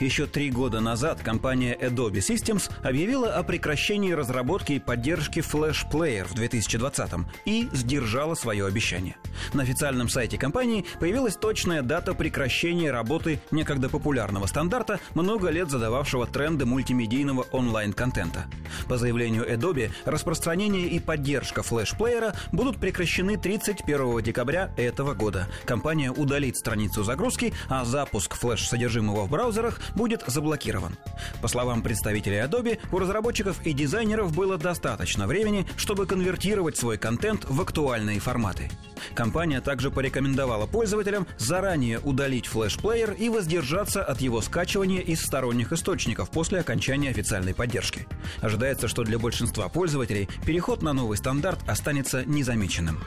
Еще три года назад компания Adobe Systems объявила о прекращении разработки и поддержки Flash Player в 2020 и сдержала свое обещание. На официальном сайте компании появилась точная дата прекращения работы некогда популярного стандарта, много лет задававшего тренды мультимедийного онлайн-контента. По заявлению Adobe, распространение и поддержка флеш-плеера будут прекращены 31 декабря этого года. Компания удалит страницу загрузки, а запуск флеш-содержимого в браузерах будет заблокирован. По словам представителей Adobe, у разработчиков и дизайнеров было достаточно времени, чтобы конвертировать свой контент в актуальные форматы. Компания также порекомендовала пользователям заранее удалить флеш-плеер и воздержаться от его скачивания из сторонних источников после окончания официальной поддержки. Ожидается, что для большинства пользователей переход на новый стандарт останется незамеченным.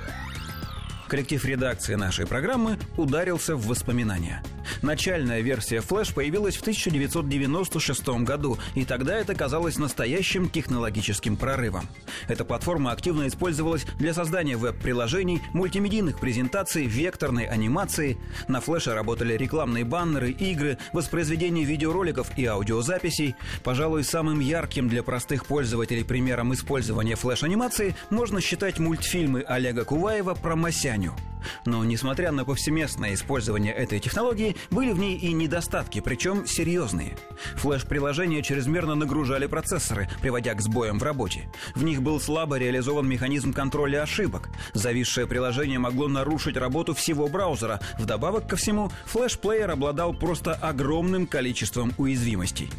Коллектив редакции нашей программы ударился в воспоминания – Начальная версия Flash появилась в 1996 году, и тогда это казалось настоящим технологическим прорывом. Эта платформа активно использовалась для создания веб-приложений, мультимедийных презентаций, векторной анимации. На Flash работали рекламные баннеры, игры, воспроизведение видеороликов и аудиозаписей. Пожалуй, самым ярким для простых пользователей примером использования флеш-анимации можно считать мультфильмы Олега Куваева про Масяню. Но, несмотря на повсеместное использование этой технологии, были в ней и недостатки, причем серьезные. Флэш-приложения чрезмерно нагружали процессоры, приводя к сбоям в работе. В них был слабо реализован механизм контроля ошибок. Зависшее приложение могло нарушить работу всего браузера. Вдобавок ко всему, флэш-плеер обладал просто огромным количеством уязвимостей.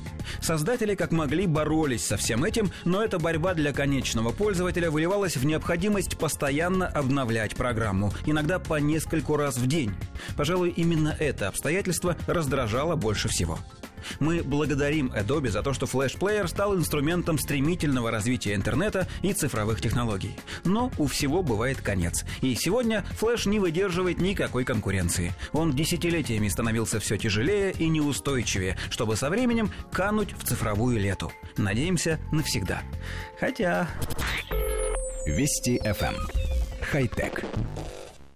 Создатели как могли боролись со всем этим, но эта борьба для конечного пользователя выливалась в необходимость постоянно обновлять программу, иногда по нескольку раз в день. Пожалуй, именно это обстоятельство раздражало больше всего. Мы благодарим Adobe за то, что Flash Player стал инструментом стремительного развития интернета и цифровых технологий. Но у всего бывает конец. И сегодня Flash не выдерживает никакой конкуренции. Он десятилетиями становился все тяжелее и неустойчивее, чтобы со временем кануть в цифровую лету. Надеемся, навсегда. Хотя... Вести FM. Хай-тек.